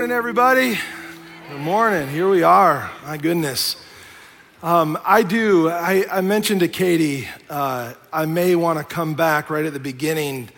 morning, everybody. Good morning. Here we are. My goodness. Um, I do. I, I, mentioned to Katie, uh, I may want to come back right at the beginning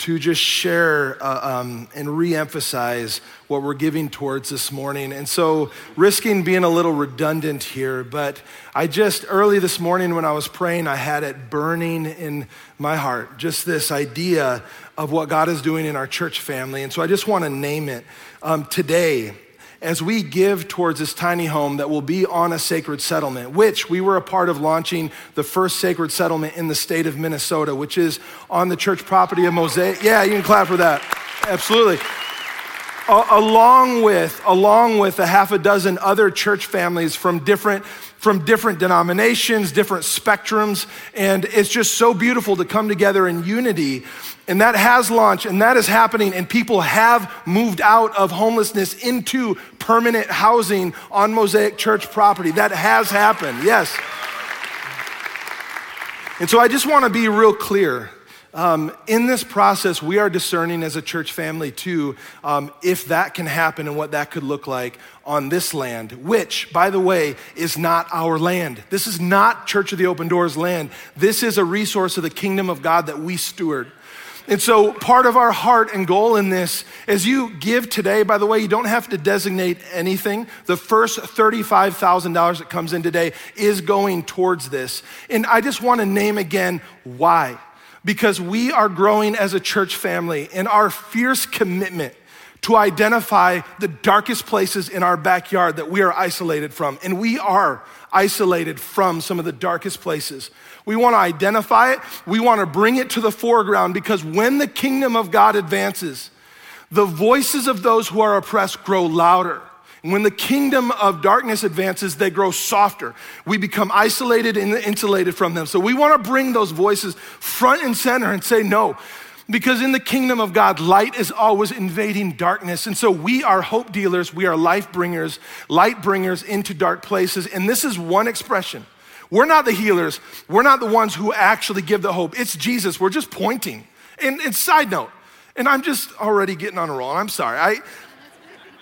to just share uh, um, and reemphasize what we're giving towards this morning. And so, risking being a little redundant here, but I just early this morning when I was praying, I had it burning in my heart, just this idea of what God is doing in our church family. And so, I just want to name it um, today as we give towards this tiny home that will be on a sacred settlement, which we were a part of launching the first sacred settlement in the state of Minnesota, which is on the church property of Mosaic. Yeah, you can clap for that. Absolutely. along with, along with a half a dozen other church families from different from different denominations, different spectrums, and it's just so beautiful to come together in unity and that has launched and that is happening, and people have moved out of homelessness into permanent housing on Mosaic Church property. That has happened, yes. And so I just want to be real clear. Um, in this process, we are discerning as a church family too um, if that can happen and what that could look like on this land, which, by the way, is not our land. This is not Church of the Open Doors land. This is a resource of the kingdom of God that we steward. And so, part of our heart and goal in this, as you give today, by the way, you don't have to designate anything. The first $35,000 that comes in today is going towards this. And I just want to name again why. Because we are growing as a church family, and our fierce commitment to identify the darkest places in our backyard that we are isolated from. And we are isolated from some of the darkest places. We want to identify it, we want to bring it to the foreground because when the kingdom of God advances, the voices of those who are oppressed grow louder. And when the kingdom of darkness advances, they grow softer. We become isolated and insulated from them. So we want to bring those voices front and center and say, no, because in the kingdom of God, light is always invading darkness. And so we are hope dealers, we are life bringers, light bringers into dark places. And this is one expression. We're not the healers, we're not the ones who actually give the hope. It's Jesus. We're just pointing. And, and side note, and I'm just already getting on a roll. I'm sorry. I,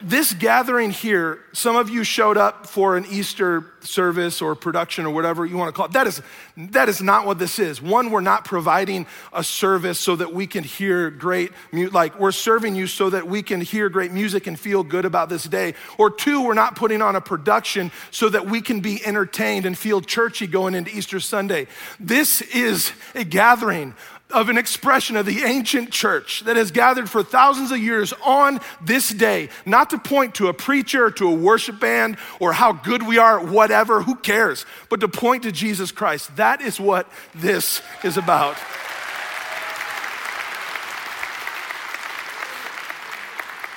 this gathering here, some of you showed up for an Easter service or production or whatever you want to call it. That is, that is not what this is. One, we're not providing a service so that we can hear great, like we're serving you so that we can hear great music and feel good about this day. Or two, we're not putting on a production so that we can be entertained and feel churchy going into Easter Sunday. This is a gathering of an expression of the ancient church that has gathered for thousands of years on this day, not to point to a preacher, to a worship band, or how good we are at whatever, who cares, but to point to Jesus Christ. That is what this is about.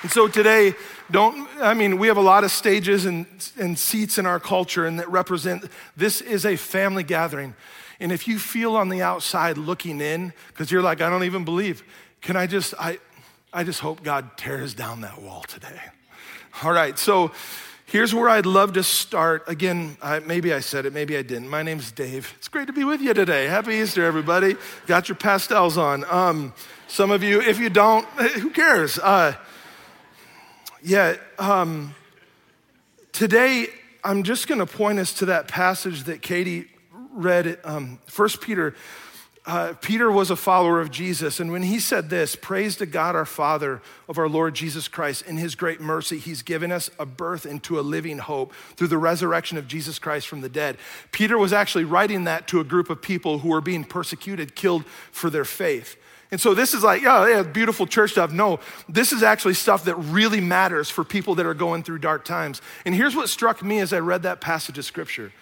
And so today, don't, I mean, we have a lot of stages and, and seats in our culture and that represent this is a family gathering. And if you feel on the outside looking in, because you're like, I don't even believe, can I just, I, I just hope God tears down that wall today. All right, so here's where I'd love to start. Again, I, maybe I said it, maybe I didn't. My name's Dave. It's great to be with you today. Happy Easter, everybody. Got your pastels on. Um, some of you, if you don't, who cares? Uh, yeah, um, today I'm just going to point us to that passage that Katie read um, 1 Peter, uh, Peter was a follower of Jesus. And when he said this, Praise to God our Father of our Lord Jesus Christ. In his great mercy, he's given us a birth into a living hope through the resurrection of Jesus Christ from the dead. Peter was actually writing that to a group of people who were being persecuted, killed for their faith. And so this is like, yeah, yeah, beautiful church stuff. No, this is actually stuff that really matters for people that are going through dark times. And here's what struck me as I read that passage of scripture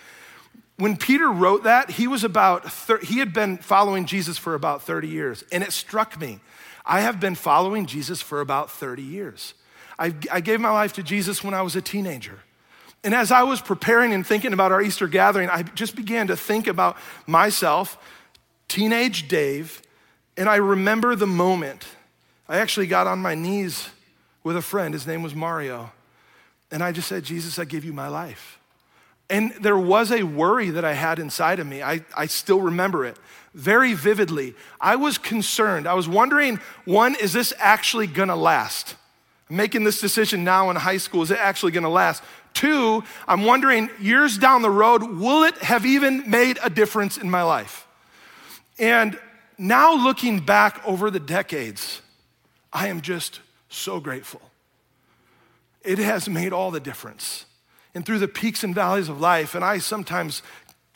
when Peter wrote that, he was about, thir- he had been following Jesus for about 30 years. And it struck me. I have been following Jesus for about 30 years. I, I gave my life to Jesus when I was a teenager. And as I was preparing and thinking about our Easter gathering, I just began to think about myself, teenage Dave, and I remember the moment. I actually got on my knees with a friend. His name was Mario. And I just said, Jesus, I give you my life. And there was a worry that I had inside of me. I, I still remember it very vividly. I was concerned. I was wondering one, is this actually gonna last? I'm making this decision now in high school. Is it actually to last? Two, I'm wondering years down the road, will it have even made a difference in my life? And now looking back over the decades, I am just so grateful. It has made all the difference. And through the peaks and valleys of life, and I sometimes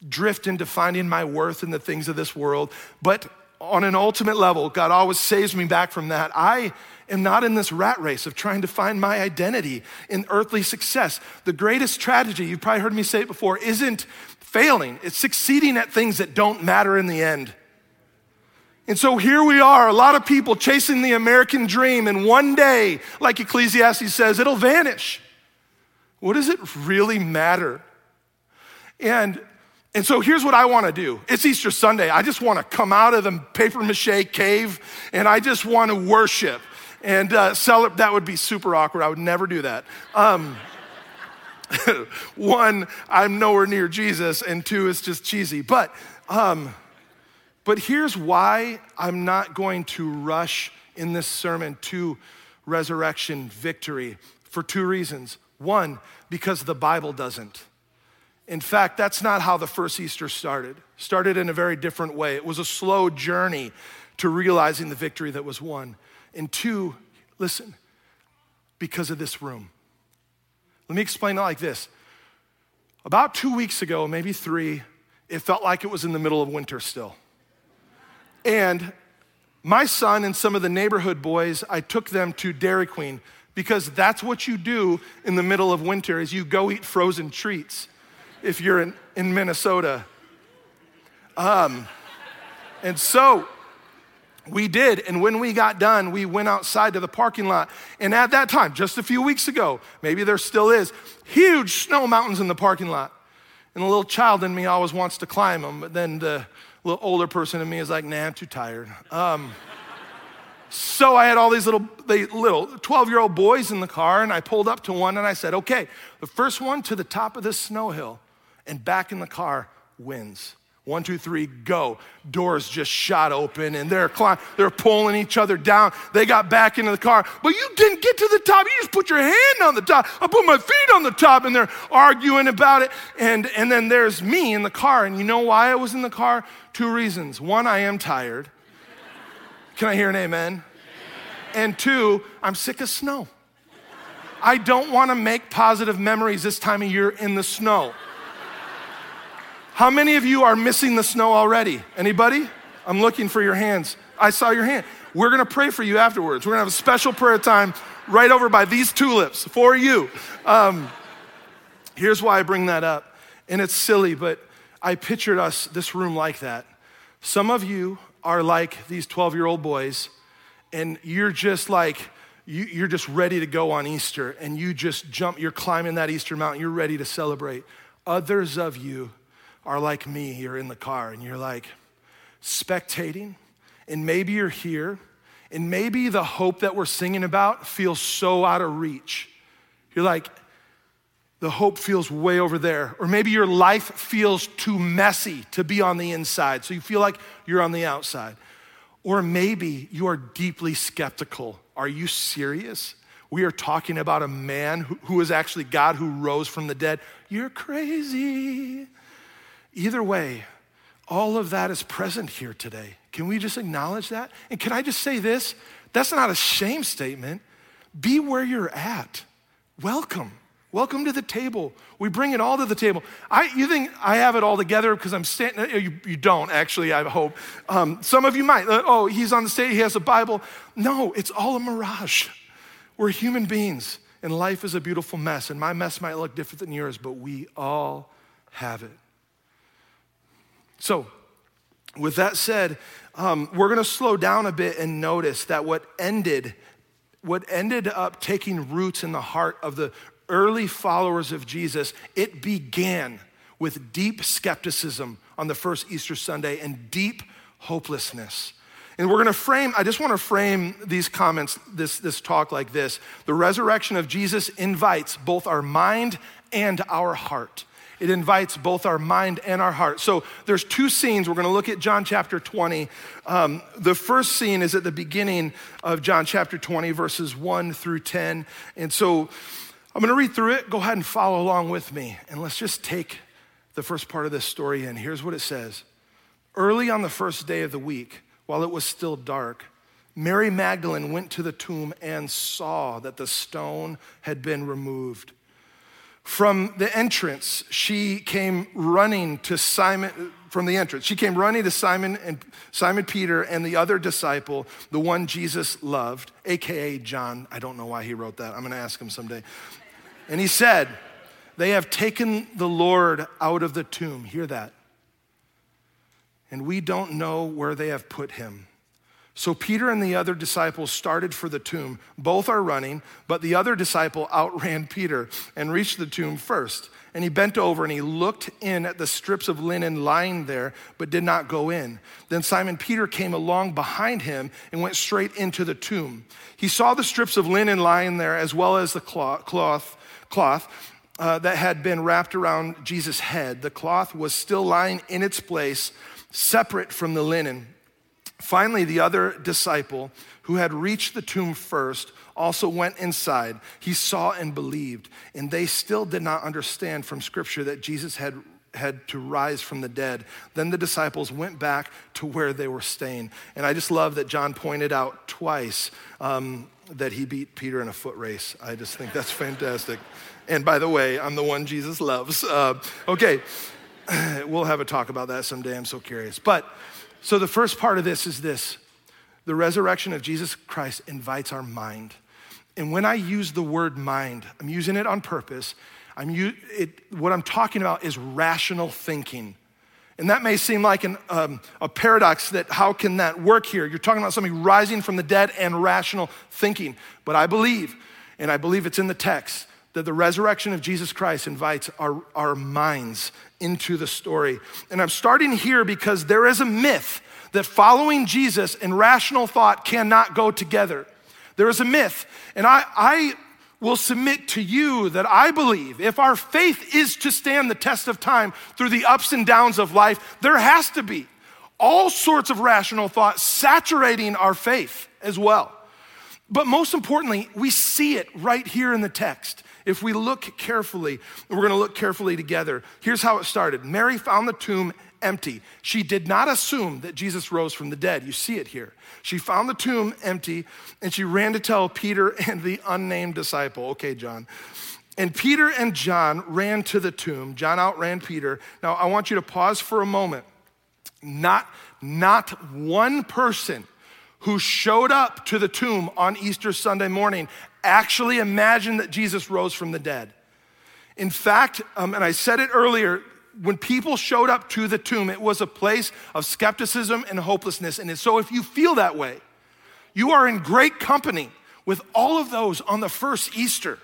drift into finding my worth in the things of this world, but on an ultimate level, God always saves me back from that. I am not in this rat race of trying to find my identity in earthly success. The greatest tragedy, you've probably heard me say it before, isn't failing, it's succeeding at things that don't matter in the end. And so here we are, a lot of people chasing the American dream, and one day, like Ecclesiastes says, it'll vanish. What does it really matter? And and so here's what I want to do. It's Easter Sunday. I just want to come out of the paper mache cave and I just want to worship and uh, celebrate. That would be super awkward. I would never do that. Um, one, I'm nowhere near Jesus, and two, it's just cheesy. But, um, but here's why I'm not going to rush in this sermon to resurrection victory for two reasons. One, because the Bible doesn't. In fact, that's not how the first Easter started. Started in a very different way. It was a slow journey to realizing the victory that was won. And two, listen, because of this room. Let me explain it like this. About two weeks ago, maybe three, it felt like it was in the middle of winter still. And my son and some of the neighborhood boys, I took them to Dairy Queen because that's what you do in the middle of winter is you go eat frozen treats if you're in, in Minnesota. Um, and so we did. And when we got done, we went outside to the parking lot. And at that time, just a few weeks ago, maybe there still is, huge snow mountains in the parking lot. And the little child in me always wants to climb them, but then the little older person in me is like, nah, I'm too tired. Um, so I had all these little, they, little 12 year old boys in the car, and I pulled up to one and I said, okay, the first one to the top of this snow hill and back in the car wins. One, two, three, go. Doors just shot open and they're climb, they're pulling each other down. They got back into the car, but you didn't get to the top. You just put your hand on the top. I put my feet on the top and they're arguing about it. And, and then there's me in the car. And you know why I was in the car? Two reasons. One, I am tired. Can I hear an amen? And two, I'm sick of snow. I don't want to make positive memories this time of year in the snow. How many of you are missing the snow already? Anybody? I'm looking for your hands. I saw your hand. We're gonna pray for you afterwards. We're gonna have a special prayer time right over by these tulips for you. Um, here's why I bring that up. And it's silly, but I pictured us, this room like that. Some of you are like these 12 year old boys, and you're just like, you, are just ready to go on Easter, and you just jump, you're climbing that Easter mountain, you're ready to celebrate. Others of you are like me, you're in the car and you're like spectating, and maybe you're here, and maybe the hope that we're singing about feels so out of reach. You're like, the hope feels way over there. Or maybe your life feels too messy to be on the inside, so you feel like you're on the outside. Or maybe you are deeply skeptical. Are you serious? We are talking about a man who, who is actually God who rose from the dead. You're crazy. Either way, all of that is present here today. Can we just acknowledge that? And can I just say this? That's not a shame statement. Be where you're at. Welcome. Welcome to the table. We bring it all to the table. I, you think I have it all together because I'm standing? You, you, don't actually. I hope. Um, some of you might. Uh, oh, he's on the stage. He has a Bible. No, it's all a mirage. We're human beings, and life is a beautiful mess. And my mess might look different than yours, but we all have it. So, with that said, um, we're going to slow down a bit and notice that what ended, what ended up taking roots in the heart of the early followers of Jesus, it began with deep skepticism on the first Easter Sunday and deep hopelessness. And we're going to frame, I just want to frame these comments, this, this talk like this. The resurrection of Jesus invites both our mind and our heart. it invites both our mind and our heart. So there's two scenes. We're going to look at John chapter 20. Um, the first scene is at the beginning of John chapter 20, verses 1 through 10. And so I'm going to read through it. Go ahead and follow along with me. And let's just take the first part of this story in. Here's what it says Early on the first day of the week, while it was still dark, Mary Magdalene went to the tomb and saw that the stone had been removed. From the entrance, she came running to Simon from the entrance. She came running to Simon and Simon Peter and the other disciple, the one Jesus loved, aka John. I don't know why he wrote that. I'm going to ask him someday. And he said, "They have taken the Lord out of the tomb." Hear that. And we don't know where they have put him. So Peter and the other disciples started for the tomb. Both are running, but the other disciple outran Peter and reached the tomb first. And he bent over and he looked in at the strips of linen lying there, but did not go in. Then Simon Peter came along behind him and went straight into the tomb. He saw the strips of linen lying there, as well as the cloth, cloth, uh, that had been wrapped around Jesus' head. The cloth was still lying in its place, separate from the linen. Finally, the other disciple who had reached the tomb first also went inside. He saw and believed, and they still did not understand from Scripture that Jesus had had to rise from the dead. Then the disciples went back to where they were staying. And I just love that John pointed out twice um, that he beat Peter in a foot race. I just think that's fantastic. And by the way, I'm the one Jesus loves. Uh, okay, we'll have a talk about that someday. I'm so curious. But so the first part of this is this the resurrection of Jesus Christ invites our mind. And when I use the word mind, I'm using it on purpose. I'm it, what I'm talking about is rational thinking. And that may seem like an, um, a paradox that how can that work here? You're talking about something rising from the dead and rational thinking. But I believe, and I believe it's in the text, that the resurrection of Jesus Christ invites our, our minds into the story. And I'm starting here because there is a myth that following Jesus and rational thought cannot go together. There is a myth, and I, I will submit to you that I believe if our faith is to stand the test of time through the ups and downs of life, there has to be all sorts of rational thought saturating our faith as well. But most importantly, we see it right here in the text. If we look carefully, we're going to look carefully together. Here's how it started Mary found the tomb empty. She did not assume that Jesus rose from the dead. You see it here. She found the tomb empty and she ran to tell Peter and the unnamed disciple. Okay, John. And Peter and John ran to the tomb. John outran Peter. Now, I want you to pause for a moment. Not, not one person who showed up to the tomb on Easter Sunday morning actually imagined that Jesus rose from the dead. In fact, um, and I said it earlier, when people showed up to the tomb, it was a place of skepticism and hopelessness. And so, if you feel that way, you are in great company with all of those on the first Easter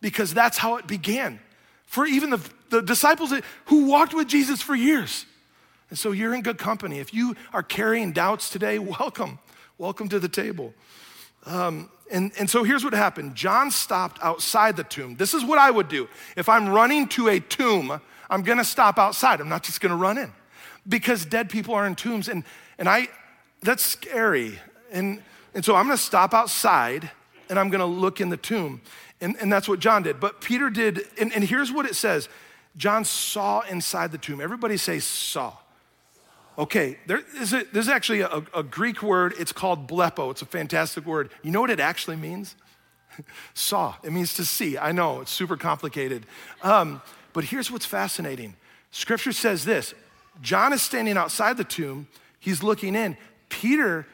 because that's how it began. For even the, the disciples who walked with Jesus for years. And so, you're in good company. If you are carrying doubts today, welcome. Welcome to the table. Um, and, and so here's what happened John stopped outside the tomb. This is what I would do. If I'm running to a tomb, I'm gonna stop outside. I'm not just gonna run in because dead people are in tombs. And, and I, that's scary. And, and so I'm gonna stop outside and I'm gonna look in the tomb. And, and that's what John did. But Peter did, and, and here's what it says John saw inside the tomb. Everybody say saw. Okay, there is a, there's actually a, a Greek word. It's called blepo. It's a fantastic word. You know what it actually means? Saw. It means to see. I know it's super complicated. Um, but here's what's fascinating Scripture says this John is standing outside the tomb, he's looking in. Peter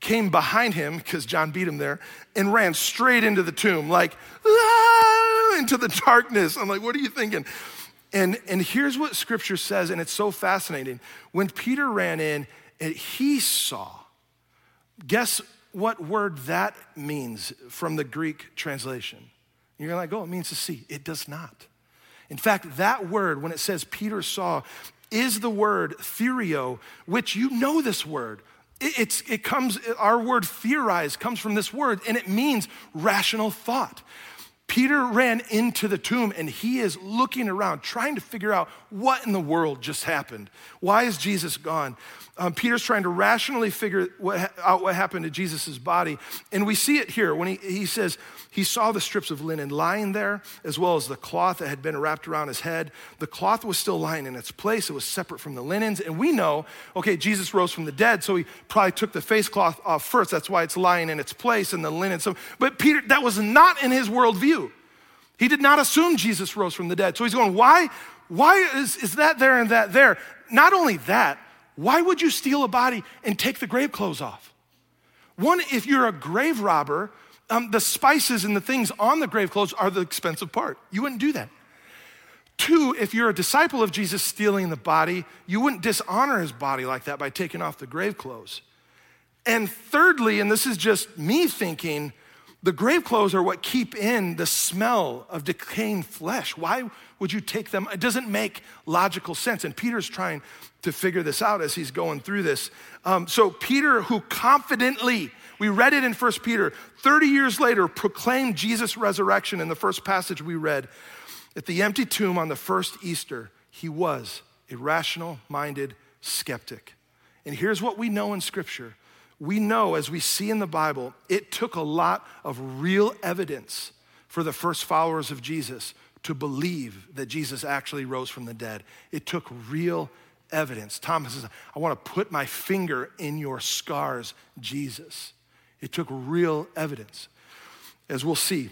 came behind him, because John beat him there, and ran straight into the tomb, like, ah, into the darkness. I'm like, what are you thinking? And, and here's what scripture says, and it's so fascinating. When Peter ran in, he saw. Guess what word that means from the Greek translation? You're like, oh, it means to see. It does not. In fact, that word, when it says Peter saw, is the word theoreo, which you know this word. It, it's, it comes, our word theorize comes from this word, and it means rational thought. Peter ran into the tomb and he is looking around, trying to figure out what in the world just happened. Why is Jesus gone? Um, Peter's trying to rationally figure what, out what happened to Jesus' body. And we see it here when he, he says he saw the strips of linen lying there, as well as the cloth that had been wrapped around his head. The cloth was still lying in its place, it was separate from the linens. And we know, okay, Jesus rose from the dead, so he probably took the face cloth off first. That's why it's lying in its place and the linen. So, but Peter, that was not in his worldview. He did not assume Jesus rose from the dead. So he's going, why, why is, is that there and that there? Not only that, why would you steal a body and take the grave clothes off? One, if you're a grave robber, um, the spices and the things on the grave clothes are the expensive part. You wouldn't do that. Two, if you're a disciple of Jesus stealing the body, you wouldn't dishonor his body like that by taking off the grave clothes. And thirdly, and this is just me thinking, the grave clothes are what keep in the smell of decaying flesh. Why would you take them? It doesn't make logical sense. And Peter's trying to figure this out as he's going through this. Um, so, Peter, who confidently, we read it in 1 Peter, 30 years later, proclaimed Jesus' resurrection in the first passage we read. At the empty tomb on the first Easter, he was a rational minded skeptic. And here's what we know in Scripture we know, as we see in the Bible, it took a lot of real evidence for the first followers of Jesus to believe that Jesus actually rose from the dead. It took real evidence. Thomas says, I want to put my finger in your scars, Jesus. It took real evidence, as we'll see.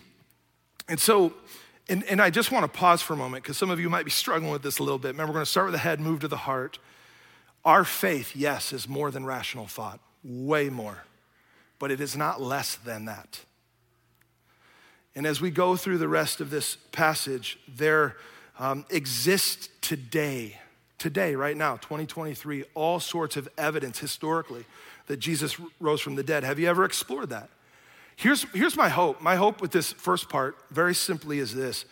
And so, and, and I just want to pause for a moment because some of you might be struggling with this a little bit. Remember, we're going to start with the head, move to the heart. Our faith, yes, is more than rational thought way more, but it is not less than that. And as we go through the rest of this passage, there um, exists today, today, right now, 2023, all sorts of evidence historically that Jesus rose from the dead. Have you ever explored that? Here's, here's my hope. My hope with this first part, very simply, is this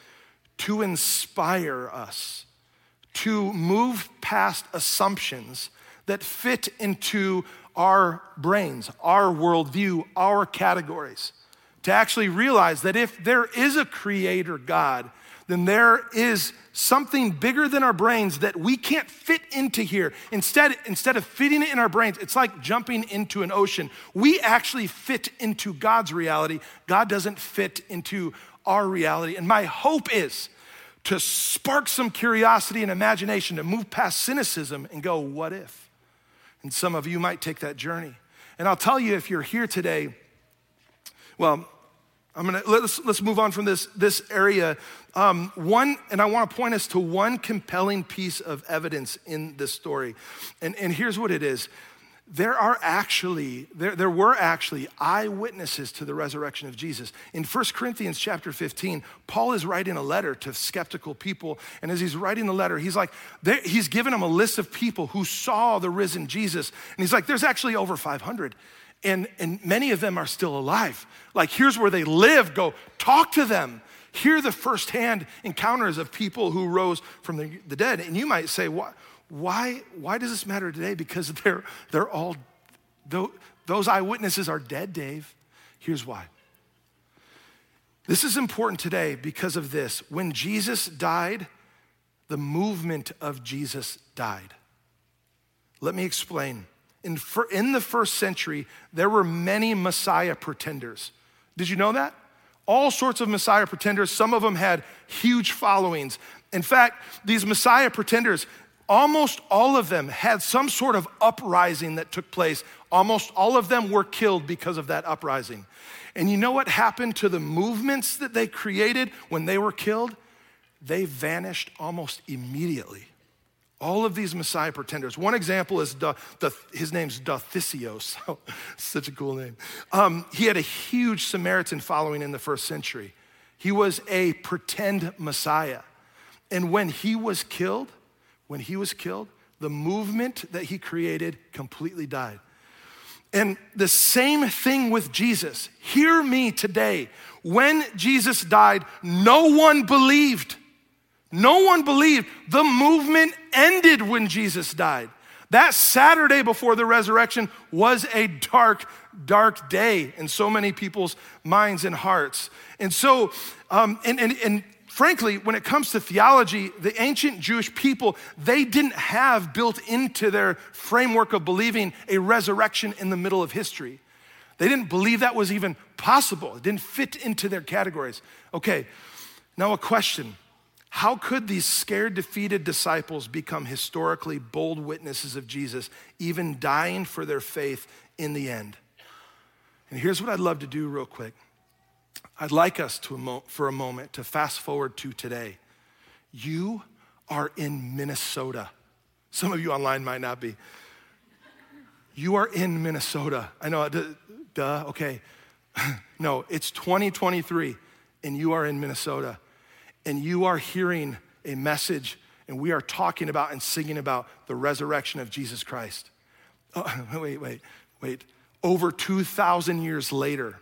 to inspire us to move past assumptions that fit into our brains, our worldview, our categories, to actually realize that if there is a creator God, then there is something bigger than our brains that we can't fit into here. Instead, instead of fitting it in our brains, it's like jumping into an ocean. We actually fit into God's reality. God doesn't fit into our reality. And my hope is to spark some curiosity and imagination to move past cynicism and go, what if? And some of you might take that journey. And I'll tell you if you're here today, well, I'm gonna let's let's move on from this this area. Um, one, and I want to point us to one compelling piece of evidence in this story, and and here's what it is: there are actually there, there were actually eyewitnesses to the resurrection of jesus. In 1 corinthians chapter 15 paul is writing a letter to skeptical people and as he's writing the letter he's like he's given them a list of people who saw the risen jesus and he's like there's actually over 500 and, and many of them are still alive. Like here's where they live. Go talk to them. Hear the firsthand encounters of people who rose from the, the dead. And you might say what why, why does this matter today? Because they're, they're all, those eyewitnesses are dead, Dave. Here's why. This is important today because of this. When Jesus died, the movement of Jesus died. Let me explain. In, in the first century, there were many Messiah pretenders. Did you know that? All sorts of Messiah pretenders. Some of them had huge followings. In fact, these Messiah pretenders, Almost all of them had some sort of uprising that took place. Almost all of them were killed because of that uprising. And you know what happened to the movements that they created when they were killed? They vanished almost immediately. All of these Messiah pretenders. One example is the, the, his name's Diothesios. Such a cool name. Um, he had a huge Samaritan following in the first century. He was a pretend Messiah. And when he was killed, when he was killed, the movement that he created completely died. And the same thing with Jesus. Hear me today. When Jesus died, no one believed. No one believed. The movement ended when Jesus died. That Saturday before the resurrection was a dark, dark day in so many people's minds and hearts. And so, um, and, and, and frankly, when it comes to theology, the ancient Jewish people, they didn't have built into their framework of believing a resurrection in the middle of history. They didn't believe that was even possible. It didn't fit into their categories. Okay, now a question. How could these scared, defeated disciples become historically bold witnesses of Jesus, even dying for their faith in the end? And here's what I'd love to do, real quick. I'd like us to, for a moment, to fast forward to today. You are in Minnesota. Some of you online might not be. You are in Minnesota. I know, duh, duh okay. no, it's 2023, and you are in Minnesota, and you are hearing a message, and we are talking about and singing about the resurrection of Jesus Christ. Oh, wait, wait, wait. Over 2,000 years later,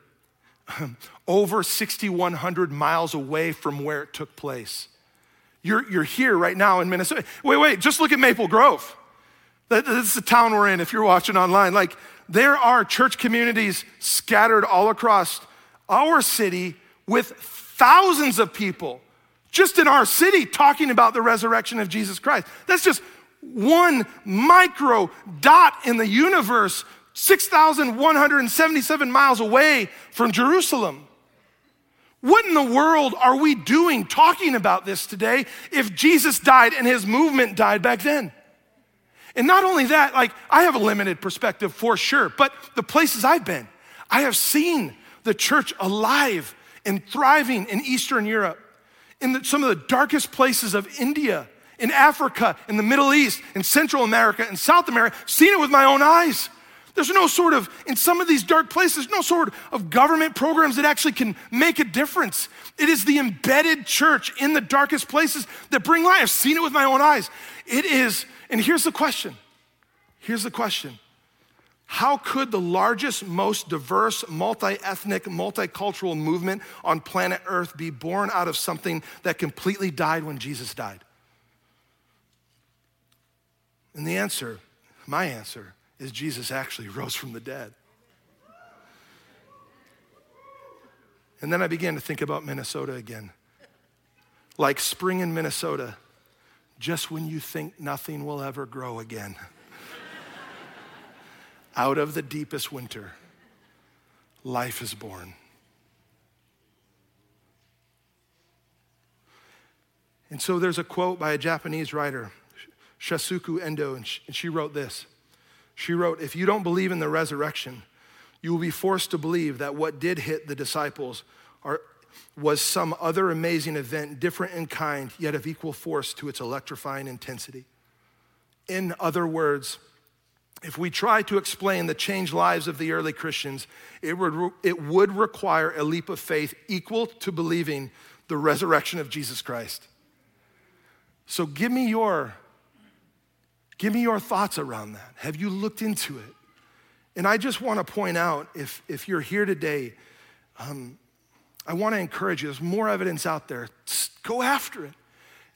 over 6,100 miles away from where it took place. You're, you're here right now in Minnesota. Wait, wait, just look at Maple Grove. This is the town we're in if you're watching online. Like, there are church communities scattered all across our city with thousands of people just in our city talking about the resurrection of Jesus Christ. That's just one micro dot in the universe 6,177 miles away from Jerusalem. What in the world are we doing talking about this today if Jesus died and his movement died back then? And not only that, like I have a limited perspective for sure, but the places I've been, I have seen the church alive and thriving in Eastern Europe, in the, some of the darkest places of India, in Africa, in the Middle East, in Central America, in South America, seen it with my own eyes. There's no sort of, in some of these dark places, no sort of government programs that actually can make a difference. It is the embedded church in the darkest places that bring life. I've seen it with my own eyes. It is, and here's the question. Here's the question. How could the largest, most diverse, multi ethnic, multicultural movement on planet Earth be born out of something that completely died when Jesus died? And the answer, my answer, is Jesus actually rose from the dead. And then I began to think about Minnesota again. Like spring in Minnesota, just when you think nothing will ever grow again. Out of the deepest winter, life is born. And so there's a quote by a Japanese writer, Shusaku Endo, and she wrote this she wrote, If you don't believe in the resurrection, you will be forced to believe that what did hit the disciples are, was some other amazing event, different in kind, yet of equal force to its electrifying intensity. In other words, if we try to explain the changed lives of the early Christians, it would, it would require a leap of faith equal to believing the resurrection of Jesus Christ. So give me your Give me your thoughts around that. Have you looked into it? And I just want to point out if, if you're here today, um, I want to encourage you. There's more evidence out there. Go after it.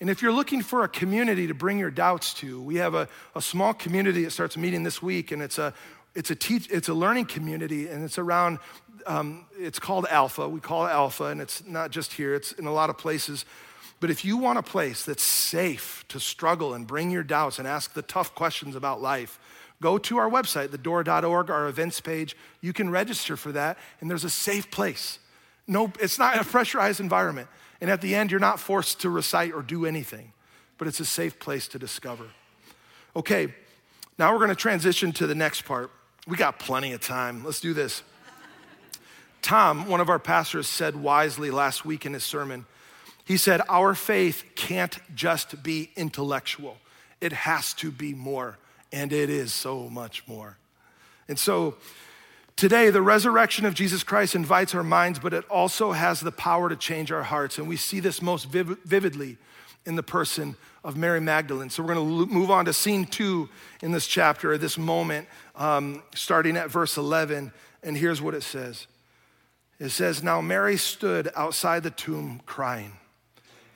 And if you're looking for a community to bring your doubts to, we have a, a small community that starts meeting this week, and it's a it's a teach it's a learning community, and it's around. Um, it's called Alpha. We call it Alpha, and it's not just here. It's in a lot of places. But if you want a place that's safe to struggle and bring your doubts and ask the tough questions about life, go to our website, thedoor.org, our events page. You can register for that, and there's a safe place. No, it's not a pressurized environment. And at the end, you're not forced to recite or do anything, but it's a safe place to discover. Okay, now we're going to transition to the next part. We got plenty of time. Let's do this. Tom, one of our pastors, said wisely last week in his sermon he said, Our faith can't just be intellectual, it has to be more. And it is so much more. And so, Today, the resurrection of Jesus Christ invites our minds, but it also has the power to change our hearts. And we see this most vividly in the person of Mary Magdalene. So we're going to move on to scene two in this chapter, this moment, um, starting at verse 11. And here's what it says It says, Now Mary stood outside the tomb crying.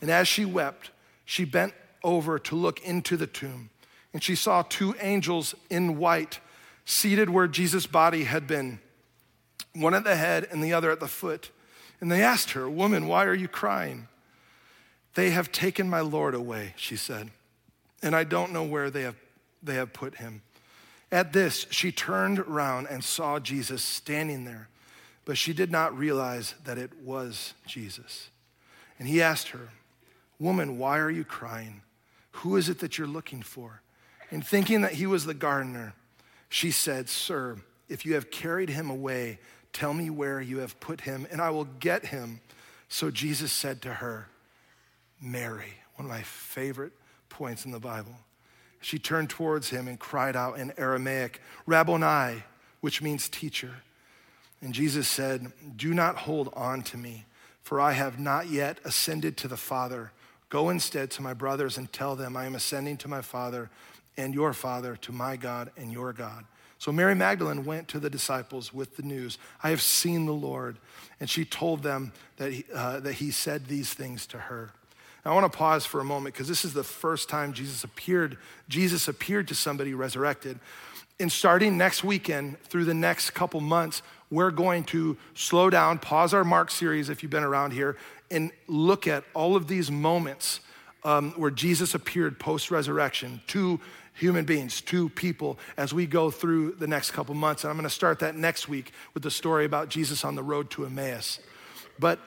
And as she wept, she bent over to look into the tomb. and she saw two angels in white seated where Jesus' body had been, one at the head and the other at the foot. And they asked her, Woman, why are you crying? They have taken my Lord away, she said, and I don't know where they have, they have put him. At this, she turned around and saw Jesus standing there, but she did not realize that it was Jesus. And he asked her, Woman, why are you crying? Who is it that you're looking for? And thinking that he was the gardener, she said, Sir, if you have carried him away, tell me where you have put him, and I will get him. So Jesus said to her, Mary, one of my favorite points in the Bible. She turned towards him and cried out in Aramaic, Rabboni, which means teacher. And Jesus said, Do not hold on to me, for I have not yet ascended to the Father. Go instead to my brothers and tell them, I am ascending to my Father and your Father, to my God and your God. So Mary Magdalene went to the disciples with the news I have seen the Lord. And she told them that he, uh, that he said these things to her. Now, I want to pause for a moment because this is the first time Jesus appeared. Jesus appeared to somebody resurrected. And starting next weekend through the next couple months, we're going to slow down, pause our Mark series if you've been around here, and look at all of these moments um, where Jesus appeared post resurrection to human beings, to people, as we go through the next couple months. And I'm going to start that next week with the story about Jesus on the road to Emmaus. But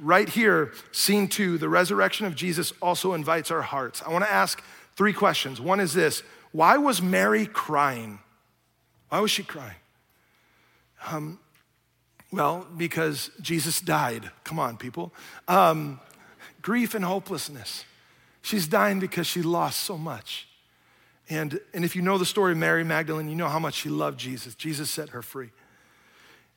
right here, scene two, the resurrection of Jesus also invites our hearts. I want to ask three questions. One is this Why was Mary crying? Why was she crying? Um, well, because Jesus died. Come on, people. Um, grief and hopelessness. She's dying because she lost so much. And, and if you know the story of Mary Magdalene, you know how much she loved Jesus. Jesus set her free.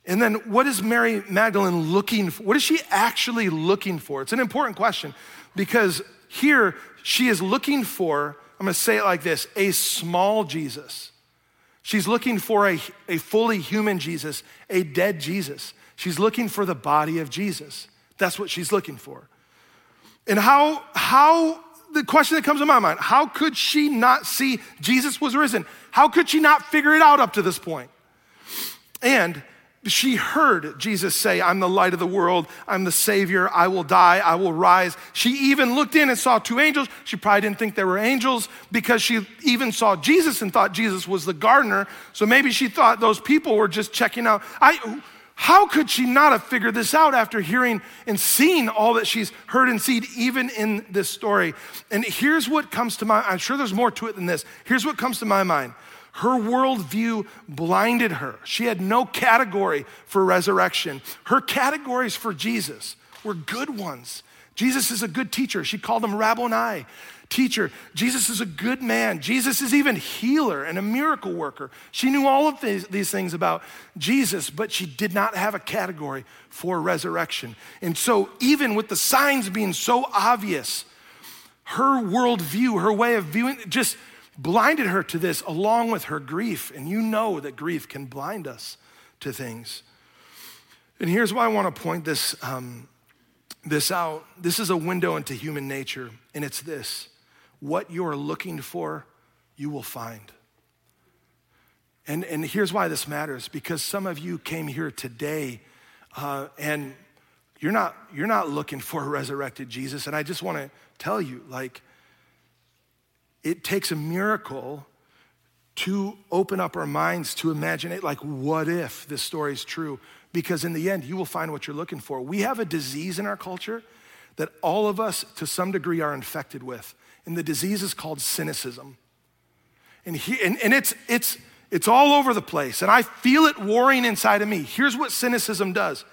And then what is Mary Magdalene looking for? What is she actually looking for? It's an important question because here she is looking for, I'm gonna say it like this, a small Jesus. She's looking for a, a fully human Jesus, a dead Jesus. She's looking for the body of Jesus. That's what she's looking for. And how, how, the question that comes to my mind, how could she not see Jesus was risen? How could she not figure it out up to this point? And she heard Jesus say, I'm the light of the world. I'm the Savior. I will die. I will rise. She even looked in and saw two angels. She probably didn't think they were angels because she even saw Jesus and thought Jesus was the gardener. So maybe she thought those people were just checking out. I, how could she not have figured this out after hearing and seeing all that she's heard and seen, even in this story? And here's what comes to my I'm sure there's more to it than this. Here's what comes to my mind. Her worldview blinded her. She had no category for resurrection. Her categories for Jesus were good ones. Jesus is a good teacher. She called him Rabboni, teacher. Jesus is a good man. Jesus is even healer and a miracle worker. She knew all of these, these things about Jesus, but she did not have a category for resurrection. And so, even with the signs being so obvious, her worldview, her way of viewing, just blinded her to this along with her grief. And you know that grief can blind us to things. And here's why I want to point this, um, this out. This is a window into human nature, and it's this what you're looking for, you will find. And, and here's why this matters because some of you came here today uh, and you're not, you're not looking for a resurrected Jesus. And I just want to tell you, like, it takes a miracle to open up our minds to imagine it like, what if this story is true? Because in the end, you will find what you're looking for. We have a disease in our culture that all of us, to some degree, are infected with. And the disease is called cynicism. And, he, and, and it's, it's, it's all over the place. And I feel it warring inside of me. Here's what cynicism does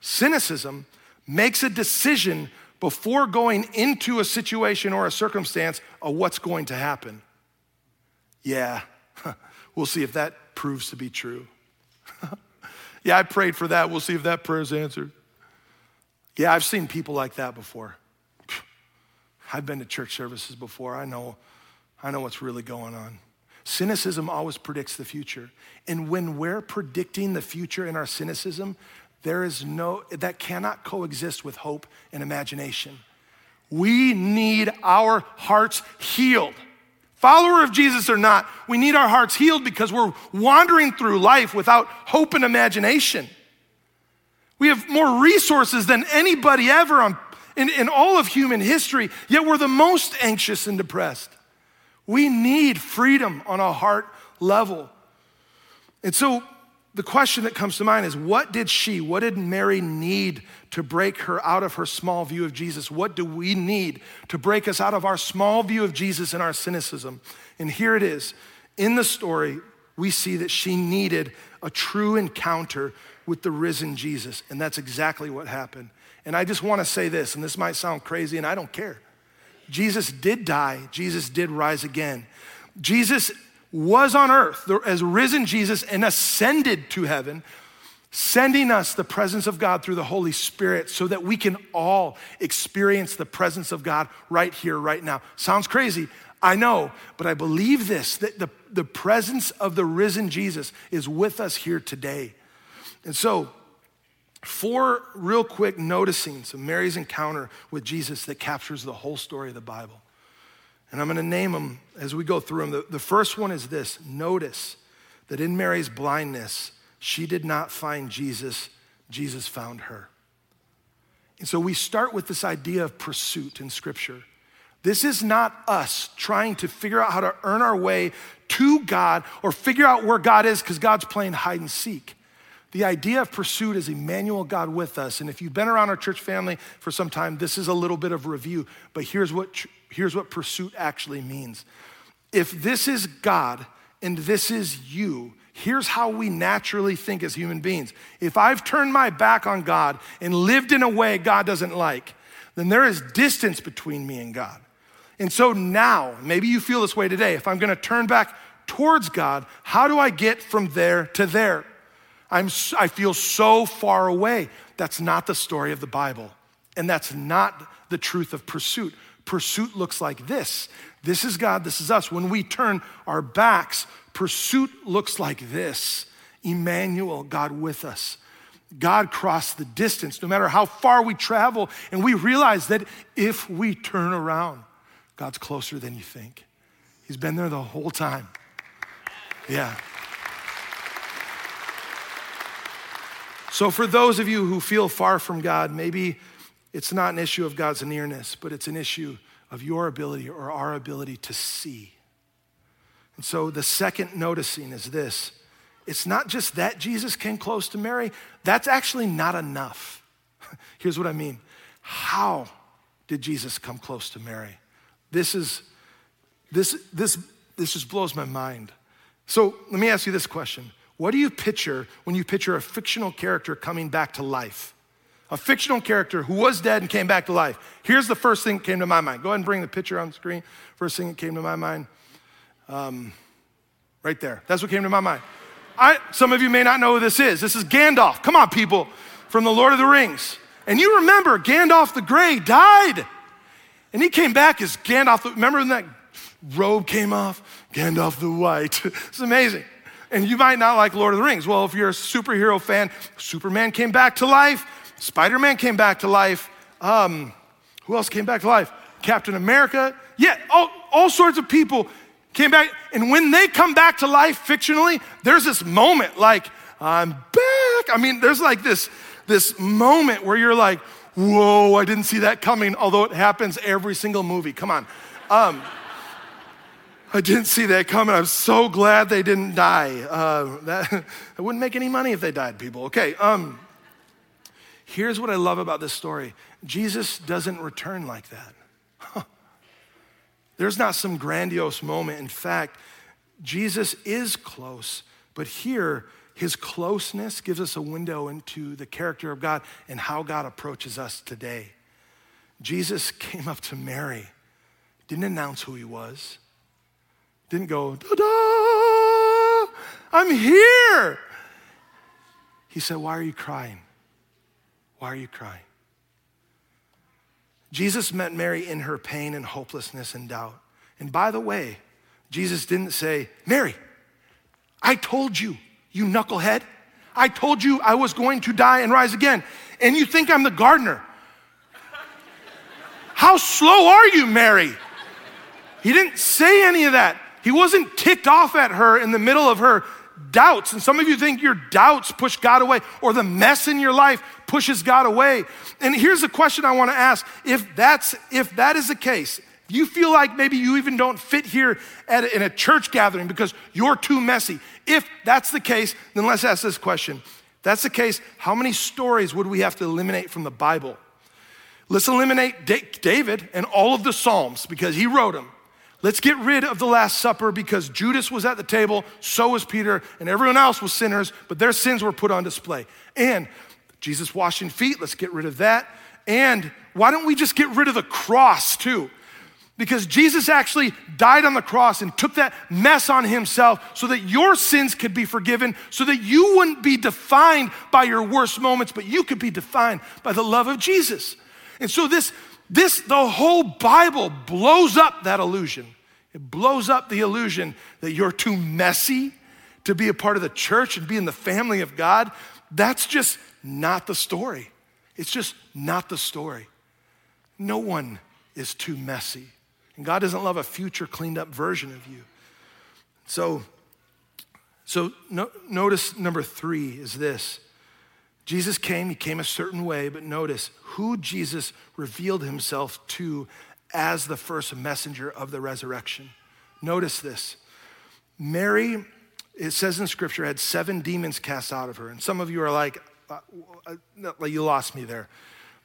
cynicism makes a decision before going into a situation or a circumstance of what's going to happen. Yeah, we'll see if that proves to be true. yeah, I prayed for that. We'll see if that prayer is answered. Yeah, I've seen people like that before. I've been to church services before. I know, I know what's really going on. Cynicism always predicts the future. And when we're predicting the future in our cynicism, there is no, that cannot coexist with hope and imagination. We need our hearts healed. follower of Jesus or not, we need our hearts healed because we're wandering through life without hope and imagination. We have more resources than anybody ever on, in, in all of human history, yet we're the most anxious and depressed. We need freedom on a heart level. And so the question that comes to mind is what did she, what did Mary need to break her out of her small view of Jesus? What do we need to break us out of our small view of Jesus and our cynicism? And here it is. In the story, we see that she needed a true encounter with the risen Jesus. And that's exactly what happened. And I just want to say this, and this might sound crazy, and I don't care. Jesus did die, Jesus did rise again. Jesus was on earth as risen Jesus and ascended to heaven, sending us the presence of God through the Holy Spirit so that we can all experience the presence of God right here, right now. Sounds crazy, I know, but I believe this that the, the presence of the risen Jesus is with us here today. And so, four real quick noticings of Mary's encounter with Jesus that captures the whole story of the Bible. And I'm going to name them as we go through them. The, the first one is this notice that in Mary's blindness, she did not find Jesus, Jesus found her. And so we start with this idea of pursuit in Scripture. This is not us trying to figure out how to earn our way to God or figure out where God is because God's playing hide and seek. The idea of pursuit is Emmanuel, God with us. And if you've been around our church family for some time, this is a little bit of review. But here's what, here's what pursuit actually means. If this is God and this is you, here's how we naturally think as human beings. If I've turned my back on God and lived in a way God doesn't like, then there is distance between me and God. And so now, maybe you feel this way today. If I'm gonna turn back towards God, how do I get from there to there? I'm, I feel so far away. That's not the story of the Bible. And that's not the truth of pursuit. Pursuit looks like this this is God, this is us. When we turn our backs, pursuit looks like this Emmanuel, God with us. God crossed the distance, no matter how far we travel, and we realize that if we turn around, God's closer than you think. He's been there the whole time. Yeah. So, for those of you who feel far from God, maybe it's not an issue of God's nearness, but it's an issue of your ability or our ability to see. And so, the second noticing is this it's not just that Jesus came close to Mary, that's actually not enough. Here's what I mean How did Jesus come close to Mary? This is, this, this, this just blows my mind. So, let me ask you this question what do you picture when you picture a fictional character coming back to life? A fictional character who was dead and came back to life. Here's the first thing that came to my mind. Go ahead and bring the picture on the screen. First thing that came to my mind. Um, right there. That's what came to my mind. I, some of you may not know who this is. This is Gandalf. Come on, people, from the Lord of the Rings. And you remember Gandalf the Grey died. And he came back as Gandalf. Remember when that robe came off? Gandalf the White. it's amazing. And you might not like Lord of the Rings. Well, if you're a superhero fan, Superman came back to life, Spider Man came back to life. Um, who else came back to life? Captain America. Yeah, all, all sorts of people came back. And when they come back to life fictionally, there's this moment like, I'm back. I mean, there's like this, this moment where you're like, whoa, I didn't see that coming, although it happens every single movie. Come on. Um, I didn't see that coming. I'm so glad they didn't die. Uh, that, I wouldn't make any money if they died, people. Okay, um, here's what I love about this story Jesus doesn't return like that. There's not some grandiose moment. In fact, Jesus is close, but here, his closeness gives us a window into the character of God and how God approaches us today. Jesus came up to Mary, didn't announce who he was didn't go, da da, I'm here. He said, Why are you crying? Why are you crying? Jesus met Mary in her pain and hopelessness and doubt. And by the way, Jesus didn't say, Mary, I told you, you knucklehead. I told you I was going to die and rise again. And you think I'm the gardener. How slow are you, Mary? He didn't say any of that. He wasn't ticked off at her in the middle of her doubts. And some of you think your doubts push God away or the mess in your life pushes God away. And here's a question I want to ask. If that's if that is the case, you feel like maybe you even don't fit here at a, in a church gathering because you're too messy. If that's the case, then let's ask this question. If that's the case, how many stories would we have to eliminate from the Bible? Let's eliminate David and all of the Psalms because he wrote them. Let's get rid of the Last Supper because Judas was at the table, so was Peter, and everyone else was sinners, but their sins were put on display. And Jesus washing feet, let's get rid of that. And why don't we just get rid of the cross too? Because Jesus actually died on the cross and took that mess on himself so that your sins could be forgiven, so that you wouldn't be defined by your worst moments, but you could be defined by the love of Jesus. And so this, this, the whole Bible blows up that illusion. It blows up the illusion that you're too messy to be a part of the church and be in the family of God. That's just not the story. It's just not the story. No one is too messy. And God doesn't love a future cleaned up version of you. So, so no, notice number three is this Jesus came, he came a certain way, but notice who Jesus revealed himself to as the first messenger of the resurrection. Notice this Mary, it says in scripture, had seven demons cast out of her. And some of you are like, uh, uh, you lost me there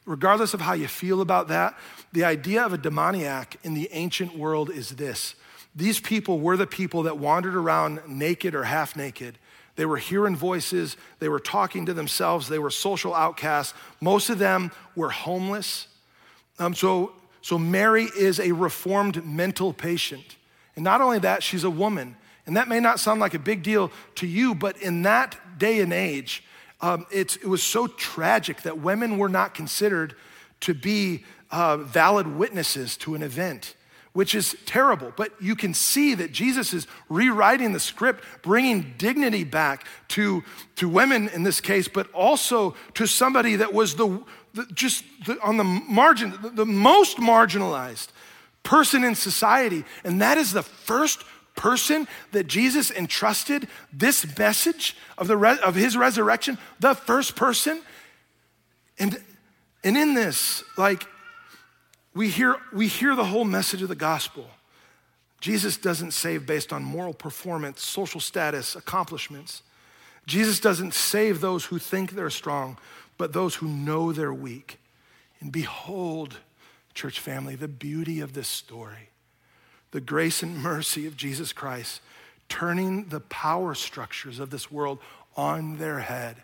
regardless of how you feel about that, the idea of a demoniac in the ancient world is this these people were the people that wandered around naked or half naked. They were hearing voices, they were talking to themselves, they were social outcasts. Most of them were homeless. Um, so, so Mary is a reformed mental patient. And not only that, she's a woman. And that may not sound like a big deal to you, but in that day and age, um, it was so tragic that women were not considered to be uh, valid witnesses to an event, which is terrible. But you can see that Jesus is rewriting the script, bringing dignity back to, to women in this case, but also to somebody that was the, the just the, on the margin, the, the most marginalized person in society. And that is the first person that Jesus entrusted this message of, the re- of his resurrection, the first person. And, and in this, like, we hear, we hear the whole message of the gospel. Jesus doesn't save based on moral performance, social status, accomplishments. Jesus doesn't save those who think they're strong, but those who know they're weak. And behold, church family, the beauty of this story the grace and mercy of Jesus Christ, turning the power structures of this world on their head,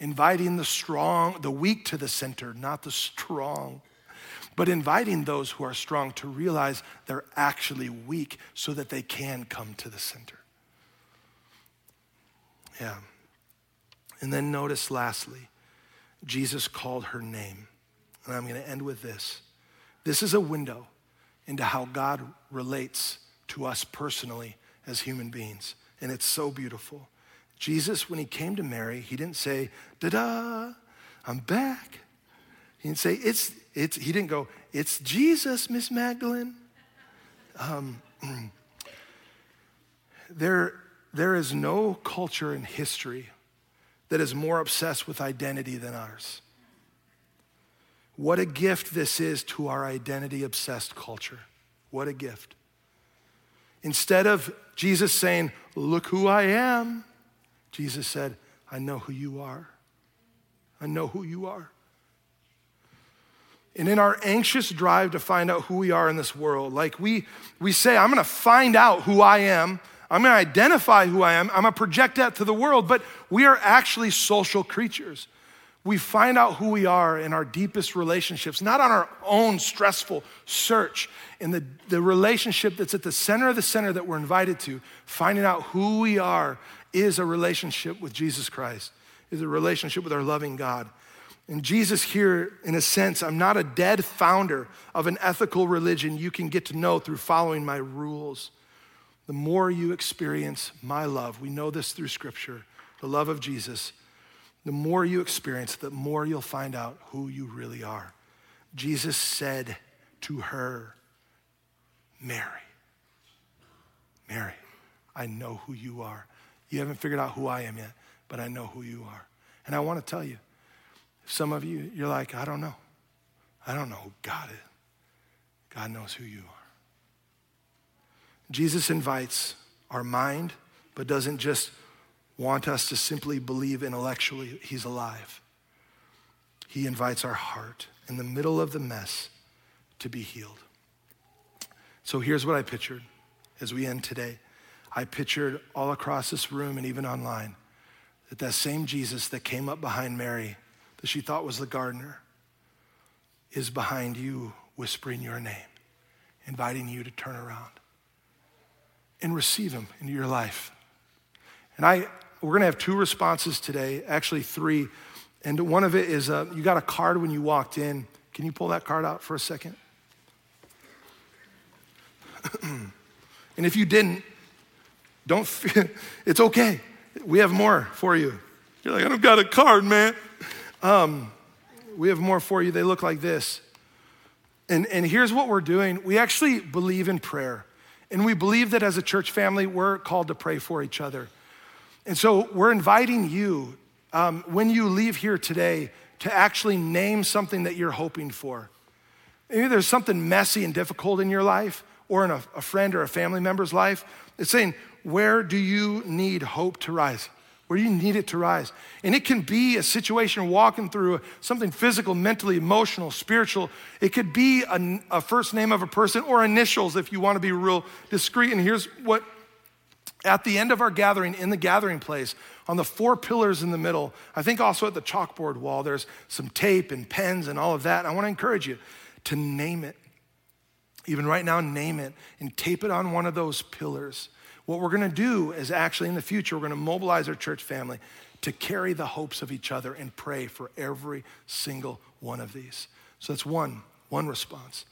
inviting the strong, the weak to the center, not the strong, but inviting those who are strong to realize they're actually weak so that they can come to the center. Yeah. And then notice lastly, Jesus called her name. And I'm going to end with this. This is a window into how God relates to us personally as human beings. And it's so beautiful. Jesus, when he came to Mary, he didn't say, da da, I'm back. He didn't say, it's, it's, he didn't go, it's Jesus, Miss Magdalene. Um, there, there is no culture in history that is more obsessed with identity than ours. What a gift this is to our identity obsessed culture. What a gift. Instead of Jesus saying, Look who I am, Jesus said, I know who you are. I know who you are. And in our anxious drive to find out who we are in this world, like we, we say, I'm gonna find out who I am, I'm gonna identify who I am, I'm gonna project that to the world, but we are actually social creatures we find out who we are in our deepest relationships, not on our own stressful search, in the, the relationship that's at the center of the center that we're invited to, finding out who we are is a relationship with Jesus Christ, is a relationship with our loving God. And Jesus here, in a sense, I'm not a dead founder of an ethical religion you can get to know through following my rules. The more you experience my love, we know this through scripture, the love of Jesus the more you experience, the more you'll find out who you really are. Jesus said to her, Mary. Mary, I know who you are. You haven't figured out who I am yet, but I know who you are. And I want to tell you, some of you, you're like, I don't know. I don't know who God is. God knows who you are. Jesus invites our mind, but doesn't just want us to simply believe intellectually he's alive. He invites our heart in the middle of the mess to be healed. So here's what I pictured as we end today. I pictured all across this room and even online that that same Jesus that came up behind Mary, that she thought was the gardener, is behind you whispering your name, inviting you to turn around and receive him into your life. And I, we're going to have two responses today, actually three. And one of it is uh, you got a card when you walked in. Can you pull that card out for a second? and if you didn't, don't feel, it's okay. We have more for you. You're like, I don't got a card, man. Um, we have more for you. They look like this. And, and here's what we're doing we actually believe in prayer. And we believe that as a church family, we're called to pray for each other. And so we're inviting you, um, when you leave here today, to actually name something that you're hoping for. Maybe there's something messy and difficult in your life, or in a, a friend or a family member's life. It's saying, where do you need hope to rise? Where do you need it to rise? And it can be a situation walking through something physical, mentally, emotional, spiritual. It could be a, a, first name of a person or initials if you want to be real discreet. And here's what at the end of our gathering, in the gathering place, on the four pillars in the middle, I think also at the chalkboard wall, there's some tape and pens and all of that. I want to encourage you to name it. Even right now, name it and tape it on one of those pillars. What we're going to do is actually in the future, we're going to mobilize our church family to carry the hopes of each other and pray for every single one of these. So that's one, one response.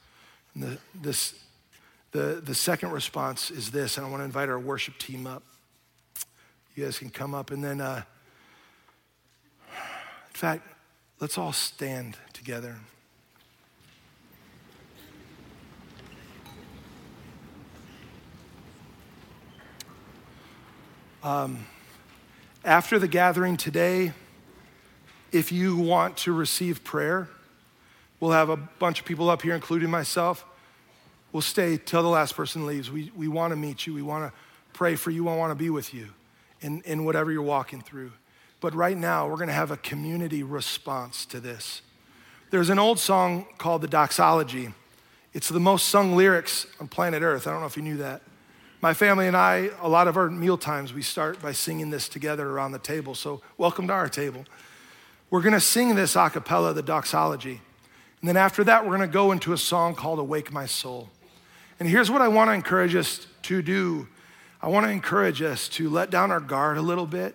And the, this, the, the second response is this, and I want to invite our worship team up. You guys can come up, and then, uh, in fact, let's all stand together. Um, after the gathering today, if you want to receive prayer, we'll have a bunch of people up here, including myself. We'll stay till the last person leaves. We, we want to meet you. We want to pray for you. I want to be with you in, in whatever you're walking through. But right now, we're going to have a community response to this. There's an old song called the Doxology. It's the most sung lyrics on planet Earth. I don't know if you knew that. My family and I, a lot of our meal times, we start by singing this together around the table. So, welcome to our table. We're going to sing this a cappella, the doxology. And then after that, we're going to go into a song called Awake My Soul. And here's what I want to encourage us to do I want to encourage us to let down our guard a little bit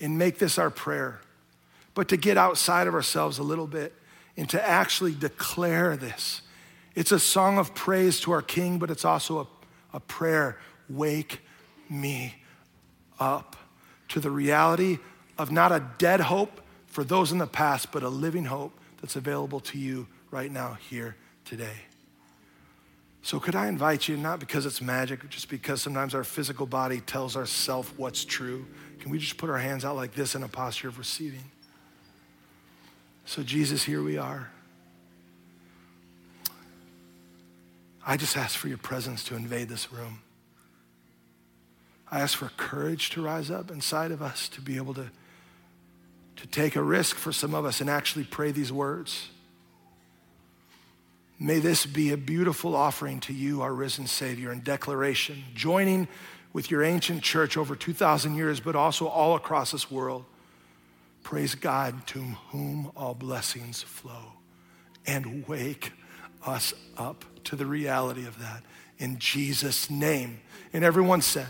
and make this our prayer, but to get outside of ourselves a little bit and to actually declare this. It's a song of praise to our King, but it's also a, a prayer wake me up to the reality of not a dead hope for those in the past, but a living hope that's available to you right now, here, today. So, could I invite you, not because it's magic, just because sometimes our physical body tells ourself what's true? Can we just put our hands out like this in a posture of receiving? So, Jesus, here we are. I just ask for your presence to invade this room. I ask for courage to rise up inside of us to be able to, to take a risk for some of us and actually pray these words. May this be a beautiful offering to you, our risen Savior, in declaration, joining with your ancient church over 2,000 years, but also all across this world. Praise God to whom all blessings flow. And wake us up to the reality of that in Jesus' name. And everyone said,